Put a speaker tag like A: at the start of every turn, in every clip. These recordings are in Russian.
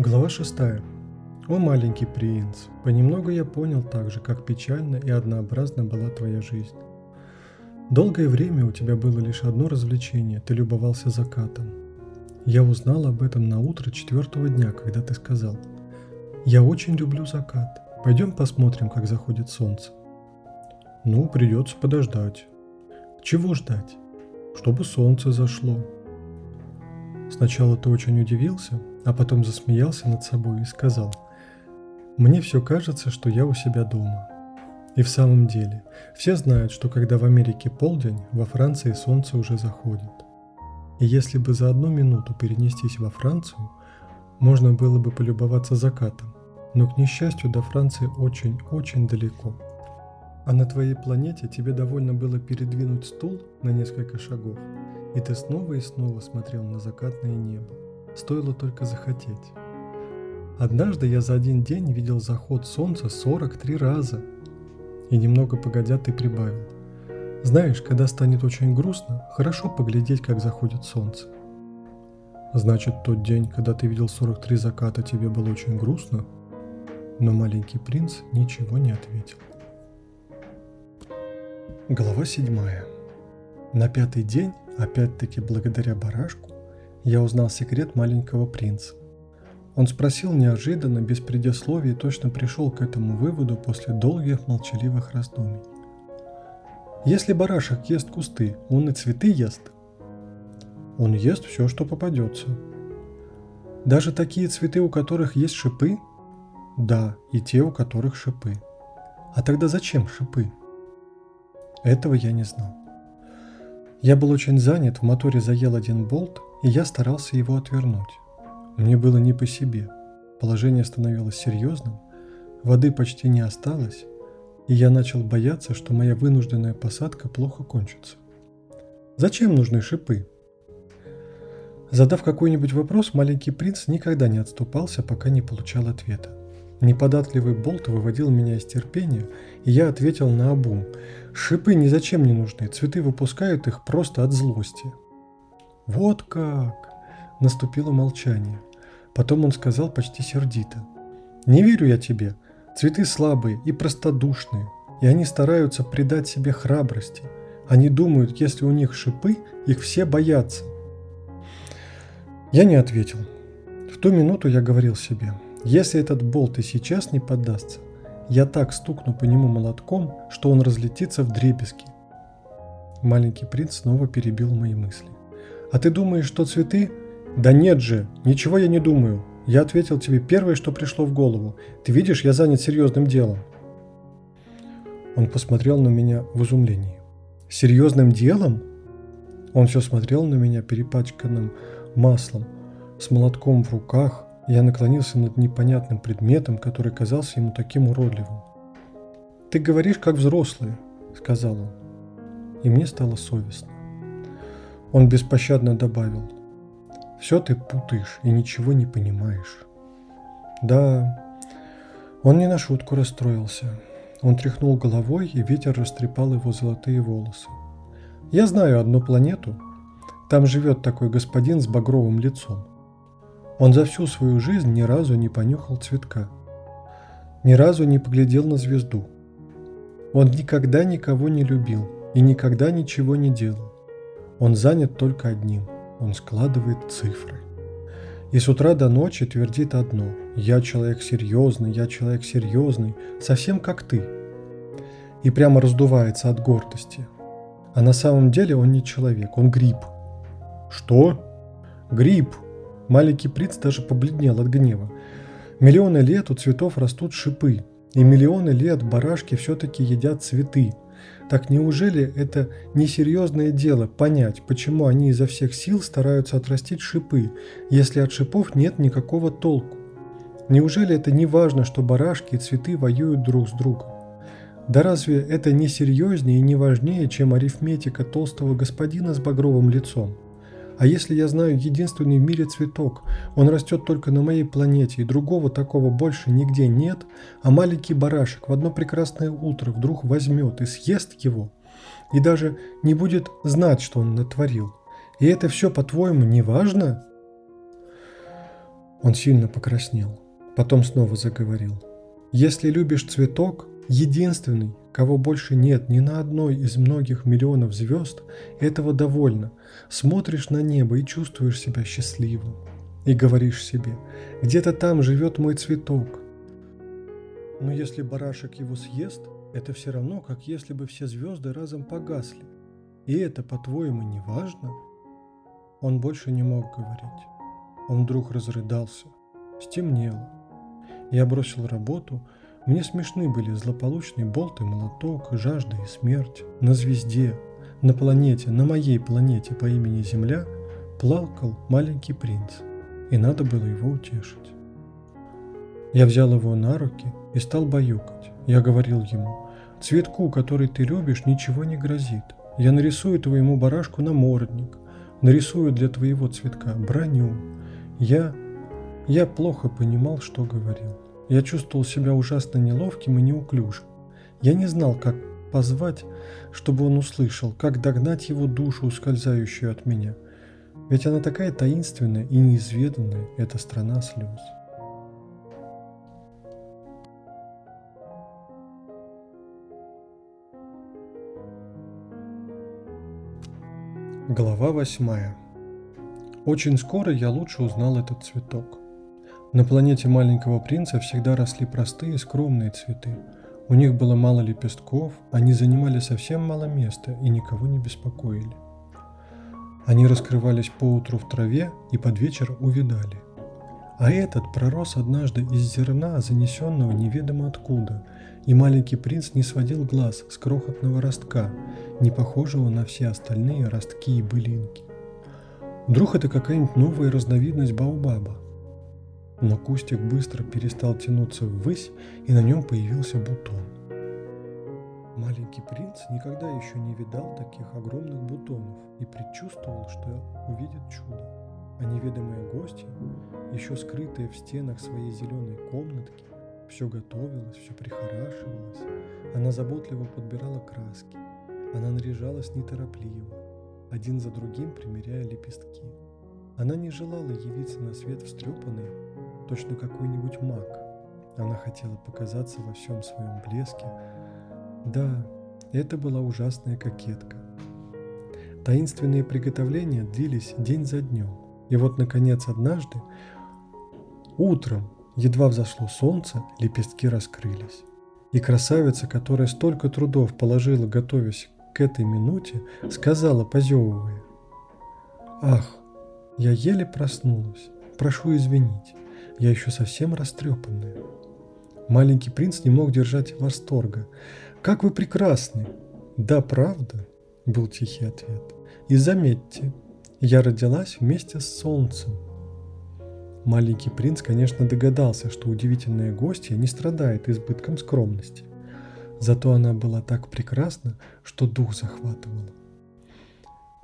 A: Глава 6. О маленький принц, понемногу я понял также, как печально и однообразна была твоя жизнь. Долгое время у тебя было лишь одно развлечение, ты любовался закатом. Я узнал об этом на утро четвертого дня, когда ты сказал, «Я очень люблю закат, пойдем посмотрим, как заходит солнце». Ну, придется подождать. Чего ждать? Чтобы солнце зашло. Сначала ты очень удивился, а потом засмеялся над собой и сказал, «Мне все кажется, что я у себя дома». И в самом деле, все знают, что когда в Америке полдень, во Франции солнце уже заходит. И если бы за одну минуту перенестись во Францию, можно было бы полюбоваться закатом, но, к несчастью, до Франции очень-очень далеко. А на твоей планете тебе довольно было передвинуть стул на несколько шагов, и ты снова и снова смотрел на закатное небо стоило только захотеть. Однажды я за один день видел заход солнца 43 раза. И немного погодя ты прибавил. Знаешь, когда станет очень грустно, хорошо поглядеть, как заходит солнце. Значит, тот день, когда ты видел 43 заката, тебе было очень грустно? Но маленький принц ничего не ответил. Глава седьмая. На пятый день, опять-таки благодаря барашку, я узнал секрет маленького принца. Он спросил неожиданно, без предисловий, и точно пришел к этому выводу после долгих молчаливых раздумий. Если барашек ест кусты, он и цветы ест. Он ест все, что попадется. Даже такие цветы, у которых есть шипы? Да, и те, у которых шипы. А тогда зачем шипы? Этого я не знал. Я был очень занят, в моторе заел один болт, и я старался его отвернуть. Мне было не по себе. Положение становилось серьезным, воды почти не осталось, и я начал бояться, что моя вынужденная посадка плохо кончится. Зачем нужны шипы? Задав какой-нибудь вопрос, маленький принц никогда не отступался, пока не получал ответа. Неподатливый болт выводил меня из терпения, и я ответил на обум. Шипы ни зачем не нужны, цветы выпускают их просто от злости. «Вот как!» Наступило молчание. Потом он сказал почти сердито. «Не верю я тебе. Цветы слабые и простодушные, и они стараются придать себе храбрости. Они думают, если у них шипы, их все боятся». Я не ответил. В ту минуту я говорил себе, если этот болт и сейчас не поддастся, я так стукну по нему молотком, что он разлетится в дребезги. Маленький принц снова перебил мои мысли. А ты думаешь, что цветы? Да нет же, ничего я не думаю. Я ответил тебе первое, что пришло в голову. Ты видишь, я занят серьезным делом. Он посмотрел на меня в изумлении. Серьезным делом? Он все смотрел на меня перепачканным маслом, с молотком в руках. Я наклонился над непонятным предметом, который казался ему таким уродливым. «Ты говоришь, как взрослый», — сказал он. И мне стало совестно. Он беспощадно добавил. «Все ты путаешь и ничего не понимаешь». Да, он не на шутку расстроился. Он тряхнул головой, и ветер растрепал его золотые волосы. «Я знаю одну планету. Там живет такой господин с багровым лицом. Он за всю свою жизнь ни разу не понюхал цветка. Ни разу не поглядел на звезду. Он никогда никого не любил и никогда ничего не делал. Он занят только одним – он складывает цифры. И с утра до ночи твердит одно – «Я человек серьезный, я человек серьезный, совсем как ты». И прямо раздувается от гордости. А на самом деле он не человек, он гриб. Что? Гриб. Маленький принц даже побледнел от гнева. Миллионы лет у цветов растут шипы, и миллионы лет барашки все-таки едят цветы. Так неужели это несерьезное дело понять, почему они изо всех сил стараются отрастить шипы, если от шипов нет никакого толку? Неужели это не важно, что барашки и цветы воюют друг с другом? Да разве это не серьезнее и не важнее, чем арифметика толстого господина с багровым лицом? А если я знаю единственный в мире цветок, он растет только на моей планете, и другого такого больше нигде нет, а маленький барашек в одно прекрасное утро вдруг возьмет и съест его, и даже не будет знать, что он натворил. И это все, по-твоему, не важно? Он сильно покраснел. Потом снова заговорил. Если любишь цветок, единственный, кого больше нет ни на одной из многих миллионов звезд, этого довольно. Смотришь на небо и чувствуешь себя счастливым. И говоришь себе, где-то там живет мой цветок. Но если барашек его съест, это все равно, как если бы все звезды разом погасли. И это, по-твоему, не важно? Он больше не мог говорить. Он вдруг разрыдался. Стемнело. Я бросил работу. Мне смешны были злополучный болт и молоток, жажда и смерть. На звезде, на планете, на моей планете по имени Земля плакал маленький принц, и надо было его утешить. Я взял его на руки и стал баюкать. Я говорил ему, цветку, который ты любишь, ничего не грозит. Я нарисую твоему барашку намордник, нарисую для твоего цветка броню. Я я плохо понимал, что говорил. Я чувствовал себя ужасно неловким и неуклюжим. Я не знал, как позвать, чтобы он услышал, как догнать его душу, ускользающую от меня. Ведь она такая таинственная и неизведанная, эта страна слез. Глава восьмая. Очень скоро я лучше узнал этот цветок. На планете маленького принца всегда росли простые скромные цветы. У них было мало лепестков, они занимали совсем мало места и никого не беспокоили. Они раскрывались поутру в траве и под вечер увидали. А этот пророс однажды из зерна, занесенного неведомо откуда, и маленький принц не сводил глаз с крохотного ростка, не похожего на все остальные ростки и былинки. Вдруг это какая-нибудь новая разновидность баобаба – но кустик быстро перестал тянуться ввысь, и на нем появился бутон. Маленький принц никогда еще не видал таких огромных бутонов и предчувствовал, что увидит чудо. А неведомые гости, еще скрытые в стенах своей зеленой комнатки, все готовилось, все прихорашивалось. Она заботливо подбирала краски. Она наряжалась неторопливо, один за другим примеряя лепестки. Она не желала явиться на свет встрепанной, точно какой-нибудь маг. Она хотела показаться во всем своем блеске. Да, это была ужасная кокетка. Таинственные приготовления длились день за днем. И вот, наконец, однажды, утром, едва взошло солнце, лепестки раскрылись. И красавица, которая столько трудов положила, готовясь к этой минуте, сказала, позевывая, «Ах, я еле проснулась, прошу извинить. Я еще совсем растрепанная. Маленький принц не мог держать восторга. «Как вы прекрасны!» «Да, правда?» – был тихий ответ. «И заметьте, я родилась вместе с солнцем». Маленький принц, конечно, догадался, что удивительная гостья не страдает избытком скромности. Зато она была так прекрасна, что дух захватывала.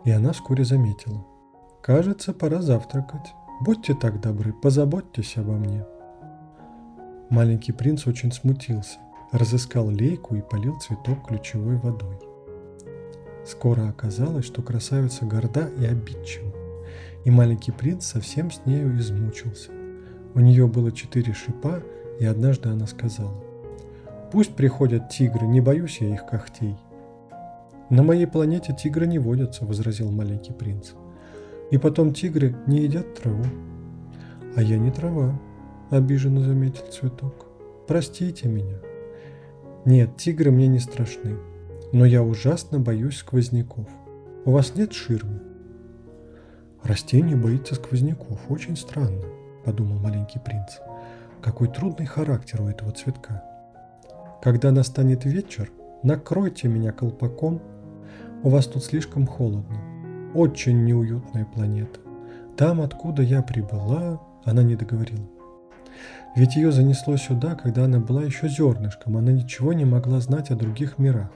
A: И она вскоре заметила. «Кажется, пора завтракать». Будьте так добры, позаботьтесь обо мне. Маленький принц очень смутился, разыскал лейку и полил цветок ключевой водой. Скоро оказалось, что красавица горда и обидчива, и маленький принц совсем с нею измучился. У нее было четыре шипа, и однажды она сказала, «Пусть приходят тигры, не боюсь я их когтей». «На моей планете тигры не водятся», — возразил маленький принц. И потом тигры не едят траву. А я не трава, обиженно заметил цветок. Простите меня. Нет, тигры мне не страшны, но я ужасно боюсь сквозняков. У вас нет ширмы? Растение боится сквозняков, очень странно, подумал маленький принц. Какой трудный характер у этого цветка. Когда настанет вечер, накройте меня колпаком. У вас тут слишком холодно. Очень неуютная планета. Там, откуда я прибыла, она не договорила. Ведь ее занесло сюда, когда она была еще зернышком, она ничего не могла знать о других мирах.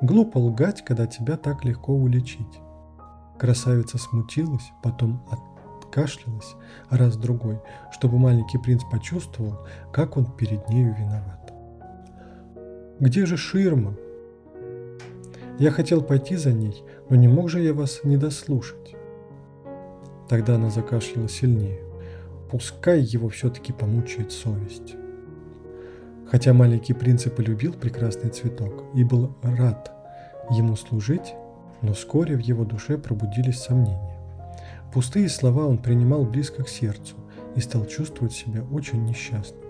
A: Глупо лгать, когда тебя так легко уличить. Красавица смутилась, потом откашлялась раз-другой, чтобы маленький принц почувствовал, как он перед нею виноват. «Где же ширма?» «Я хотел пойти за ней, но не мог же я вас не дослушать». Тогда она закашляла сильнее. Пускай его все-таки помучает совесть. Хотя маленький принц и полюбил прекрасный цветок и был рад ему служить, но вскоре в его душе пробудились сомнения. Пустые слова он принимал близко к сердцу и стал чувствовать себя очень несчастным.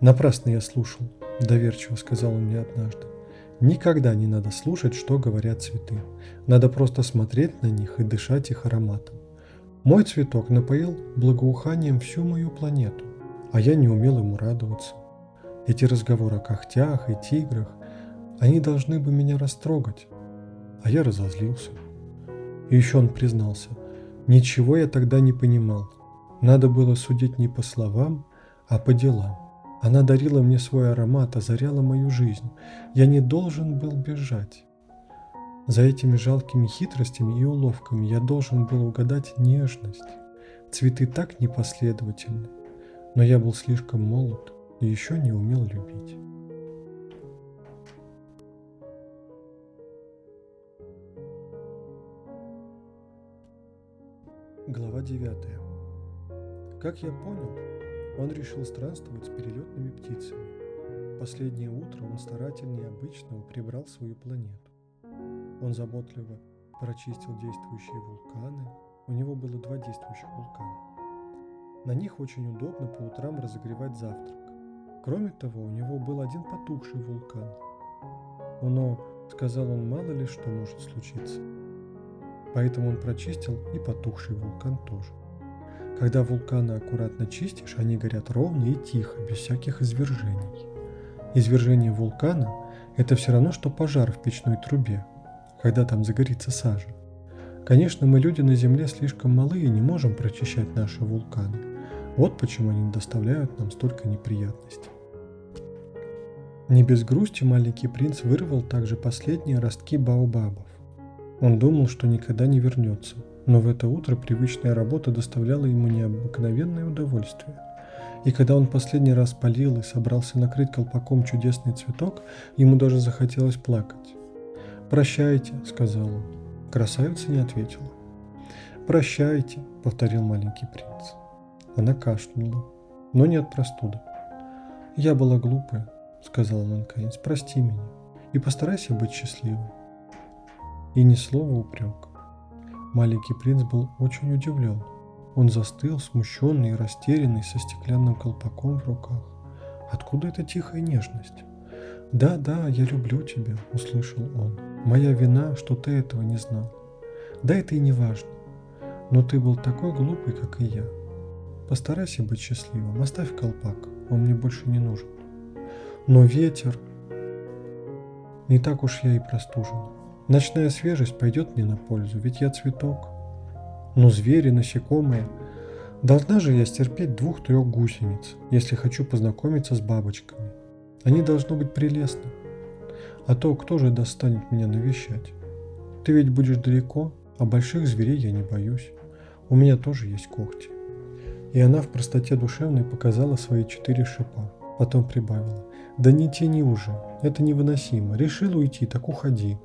A: «Напрасно я слушал», – доверчиво сказал он мне однажды. «Никогда не надо слушать, что говорят цветы. Надо просто смотреть на них и дышать их ароматом. Мой цветок напоил благоуханием всю мою планету, а я не умел ему радоваться. Эти разговоры о когтях и тиграх, они должны бы меня растрогать, а я разозлился. И еще он признался, ничего я тогда не понимал. Надо было судить не по словам, а по делам. Она дарила мне свой аромат, озаряла мою жизнь. Я не должен был бежать. За этими жалкими хитростями и уловками я должен был угадать нежность. Цветы так непоследовательны, но я был слишком молод и еще не умел любить. Глава 9. Как я понял, он решил странствовать с перелетными птицами. Последнее утро он старательнее обычного прибрал свою планету. Он заботливо прочистил действующие вулканы. У него было два действующих вулкана. На них очень удобно по утрам разогревать завтрак. Кроме того, у него был один потухший вулкан. Но, сказал он, мало ли что может случиться поэтому он прочистил и потухший вулкан тоже. Когда вулканы аккуратно чистишь, они горят ровно и тихо, без всяких извержений. Извержение вулкана – это все равно, что пожар в печной трубе, когда там загорится сажа. Конечно, мы люди на Земле слишком малы и не можем прочищать наши вулканы. Вот почему они доставляют нам столько неприятностей. Не без грусти маленький принц вырвал также последние ростки баобабов. Он думал, что никогда не вернется, но в это утро привычная работа доставляла ему необыкновенное удовольствие. И когда он последний раз полил и собрался накрыть колпаком чудесный цветок, ему даже захотелось плакать. «Прощайте», — сказал он. Красавица не ответила. «Прощайте», — повторил маленький принц. Она кашлянула, но не от простуды. «Я была глупая», — сказал он наконец, — «прости меня и постарайся быть счастливой» и ни слова упрек. Маленький принц был очень удивлен. Он застыл, смущенный и растерянный, со стеклянным колпаком в руках. Откуда эта тихая нежность? «Да, да, я люблю тебя», — услышал он. «Моя вина, что ты этого не знал. Да это и не важно. Но ты был такой глупый, как и я. Постарайся быть счастливым, оставь колпак, он мне больше не нужен. Но ветер... Не так уж я и простужен. Ночная свежесть пойдет мне на пользу, ведь я цветок. Но звери, насекомые... Должна же я стерпеть двух-трех гусениц, если хочу познакомиться с бабочками. Они должны быть прелестны. А то кто же достанет меня навещать? Ты ведь будешь далеко, а больших зверей я не боюсь. У меня тоже есть когти. И она в простоте душевной показала свои четыре шипа. Потом прибавила. Да не тяни уже, это невыносимо. Решил уйти, так уходи.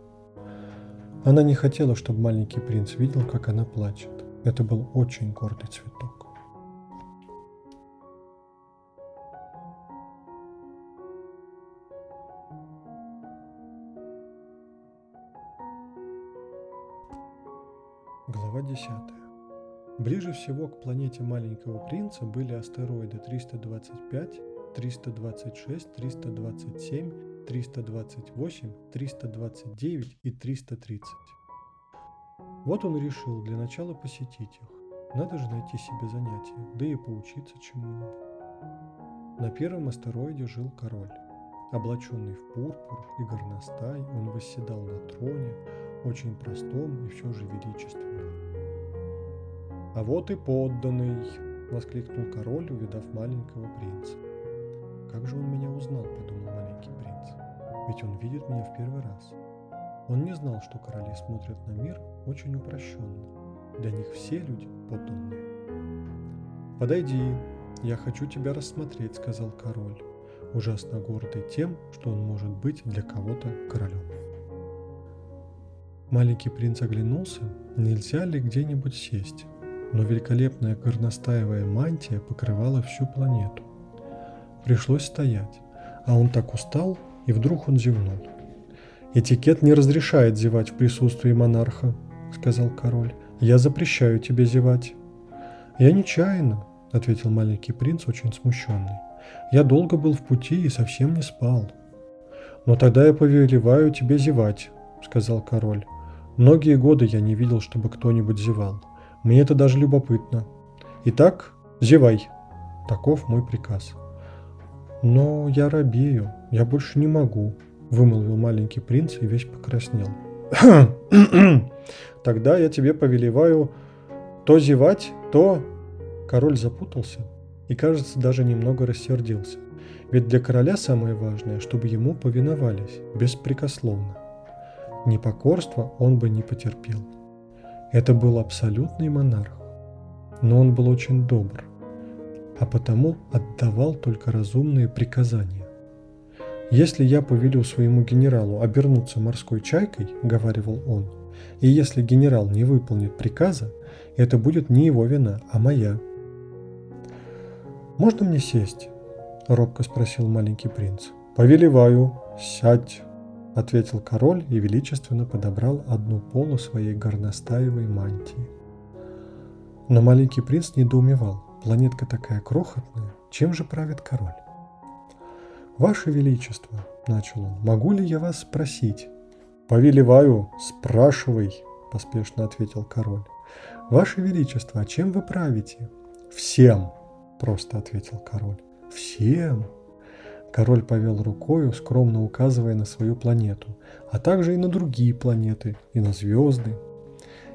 A: Она не хотела, чтобы маленький принц видел, как она плачет. Это был очень гордый цветок. Глава 10. Ближе всего к планете маленького принца были астероиды 325, 326, 327 328, 329 и 330. Вот он решил для начала посетить их. Надо же найти себе занятие, да и поучиться чему-нибудь. На первом астероиде жил король. Облаченный в пурпур и горностай, он восседал на троне, очень простом и все же величественном. «А вот и подданный!» — воскликнул король, увидав маленького принца. «Как же он меня узнал?» — подумал маленький принц. «Ведь он видит меня в первый раз». Он не знал, что короли смотрят на мир очень упрощенно. Для них все люди подданные. «Подойди, я хочу тебя рассмотреть», — сказал король ужасно гордый тем, что он может быть для кого-то королем. Маленький принц оглянулся, нельзя ли где-нибудь сесть, но великолепная горностаевая мантия покрывала всю планету. Пришлось стоять, а он так устал, и вдруг он зевнул. «Этикет не разрешает зевать в присутствии монарха», — сказал король. «Я запрещаю тебе зевать». «Я нечаянно», — ответил маленький принц, очень смущенный. Я долго был в пути и совсем не спал. Но тогда я повелеваю тебе зевать, сказал король. Многие годы я не видел, чтобы кто-нибудь зевал. Мне это даже любопытно. Итак, зевай. Таков мой приказ. Но я робею, я больше не могу, вымолвил маленький принц и весь покраснел. Тогда я тебе повелеваю то зевать, то... Король запутался и, кажется, даже немного рассердился. Ведь для короля самое важное, чтобы ему повиновались, беспрекословно. Непокорство он бы не потерпел. Это был абсолютный монарх, но он был очень добр, а потому отдавал только разумные приказания. «Если я повелю своему генералу обернуться морской чайкой», — говаривал он, — «и если генерал не выполнит приказа, это будет не его вина, а моя». «Можно мне сесть?» – робко спросил маленький принц. «Повелеваю, сядь!» – ответил король и величественно подобрал одну полу своей горностаевой мантии. Но маленький принц недоумевал. Планетка такая крохотная, чем же правит король? «Ваше Величество», – начал он, – «могу ли я вас спросить?» «Повелеваю, спрашивай», – поспешно ответил король. «Ваше Величество, а чем вы правите?» «Всем», просто ответил король. Всем. Король повел рукою, скромно указывая на свою планету, а также и на другие планеты, и на звезды.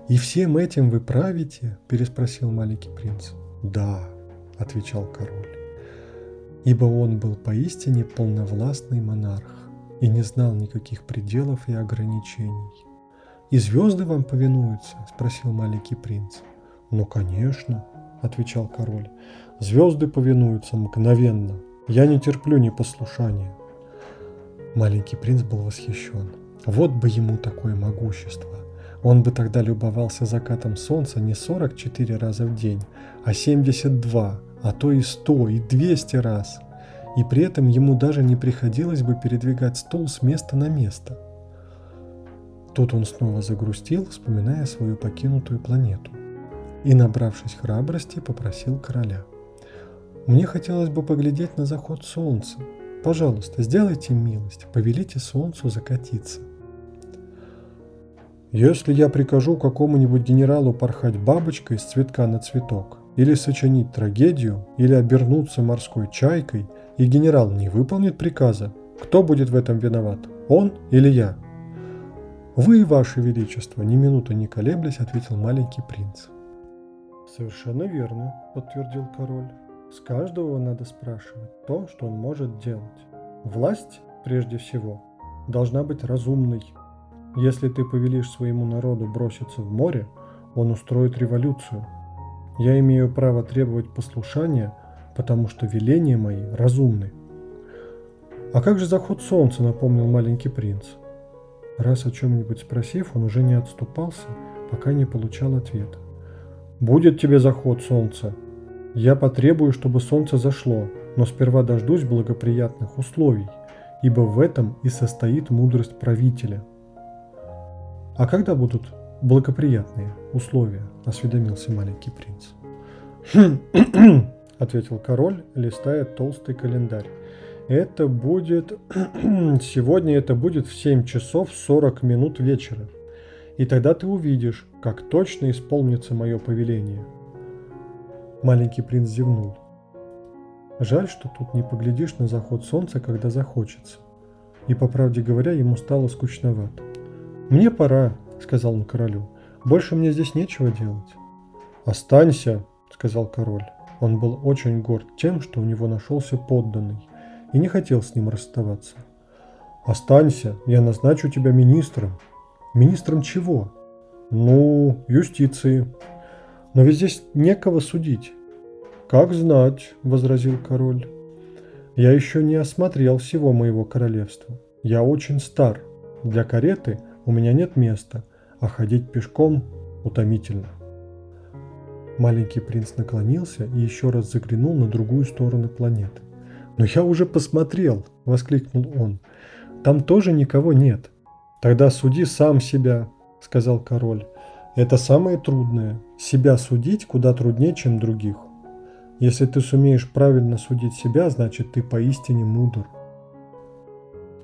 A: «И всем этим вы правите?» – переспросил маленький принц. «Да», – отвечал король, ибо он был поистине полновластный монарх и не знал никаких пределов и ограничений. «И звезды вам повинуются?» – спросил маленький принц. «Ну, конечно», – отвечал король. Звезды повинуются мгновенно. Я не терплю непослушания. Маленький принц был восхищен. Вот бы ему такое могущество. Он бы тогда любовался закатом солнца не 44 раза в день, а 72, а то и 100, и 200 раз. И при этом ему даже не приходилось бы передвигать стол с места на место. Тут он снова загрустил, вспоминая свою покинутую планету. И, набравшись храбрости, попросил короля – мне хотелось бы поглядеть на заход солнца. Пожалуйста, сделайте милость, повелите солнцу закатиться. Если я прикажу какому-нибудь генералу порхать бабочкой с цветка на цветок, или сочинить трагедию, или обернуться морской чайкой, и генерал не выполнит приказа, кто будет в этом виноват, он или я? Вы, ваше величество, ни минуты не колеблясь, ответил маленький принц. Совершенно верно, подтвердил король. С каждого надо спрашивать то, что он может делать. Власть, прежде всего, должна быть разумной. Если ты повелишь своему народу броситься в море, он устроит революцию. Я имею право требовать послушания, потому что веления мои разумны. А как же заход солнца, напомнил маленький принц. Раз о чем-нибудь спросив, он уже не отступался, пока не получал ответа. «Будет тебе заход солнца», я потребую, чтобы солнце зашло, но сперва дождусь благоприятных условий, ибо в этом и состоит мудрость правителя. А когда будут благоприятные условия? осведомился маленький принц. «Хм, ответил король, листая толстый календарь. Это будет... Сегодня это будет в 7 часов 40 минут вечера. И тогда ты увидишь, как точно исполнится мое повеление. Маленький принц зевнул. Жаль, что тут не поглядишь на заход солнца, когда захочется. и, по правде говоря, ему стало скучновато. «Мне пора», — сказал он королю. «Больше мне здесь нечего делать». «Останься», — сказал король. Он был очень горд тем, что у него нашелся подданный, и не хотел с ним расставаться. «Останься, я назначу тебя министром». «Министром чего?» «Ну, юстиции». «Но ведь здесь некого судить». «Как знать», — возразил король. «Я еще не осмотрел всего моего королевства. Я очень стар. Для кареты у меня нет места, а ходить пешком утомительно». Маленький принц наклонился и еще раз заглянул на другую сторону планеты. «Но я уже посмотрел!» – воскликнул он. «Там тоже никого нет». «Тогда суди сам себя», – сказал король. «Это самое трудное. Себя судить куда труднее, чем других. Если ты сумеешь правильно судить себя, значит ты поистине мудр».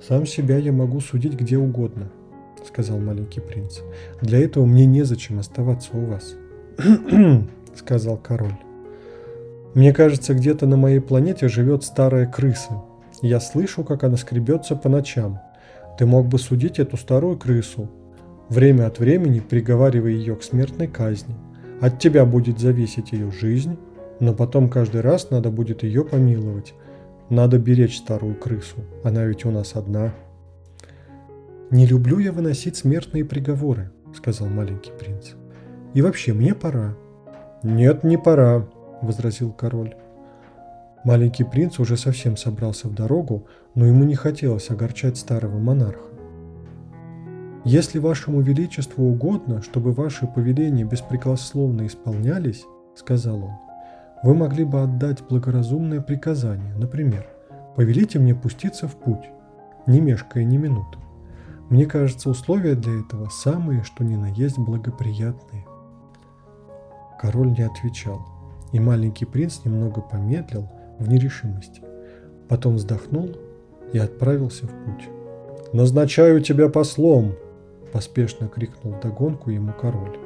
A: «Сам себя я могу судить где угодно», – сказал маленький принц. «Для этого мне незачем оставаться у вас». – сказал король. «Мне кажется, где-то на моей планете живет старая крыса. Я слышу, как она скребется по ночам. Ты мог бы судить эту старую крысу, время от времени приговаривая ее к смертной казни. От тебя будет зависеть ее жизнь, но потом каждый раз надо будет ее помиловать. Надо беречь старую крысу, она ведь у нас одна». «Не люблю я выносить смертные приговоры», — сказал маленький принц. «И вообще, мне пора. «Нет, не пора», – возразил король. Маленький принц уже совсем собрался в дорогу, но ему не хотелось огорчать старого монарха. «Если вашему величеству угодно, чтобы ваши повеления беспрекословно исполнялись, — сказал он, — вы могли бы отдать благоразумное приказание, например, повелите мне пуститься в путь, не мешкая ни минуты. Мне кажется, условия для этого самые, что ни на есть благоприятные. Король не отвечал, и маленький принц немного помедлил в нерешимости. Потом вздохнул и отправился в путь. «Назначаю тебя послом!» – поспешно крикнул вдогонку ему король.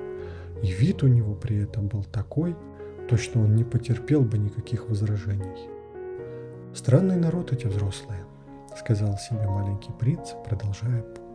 A: И вид у него при этом был такой, точно он не потерпел бы никаких возражений. «Странный народ эти взрослые», – сказал себе маленький принц, продолжая путь.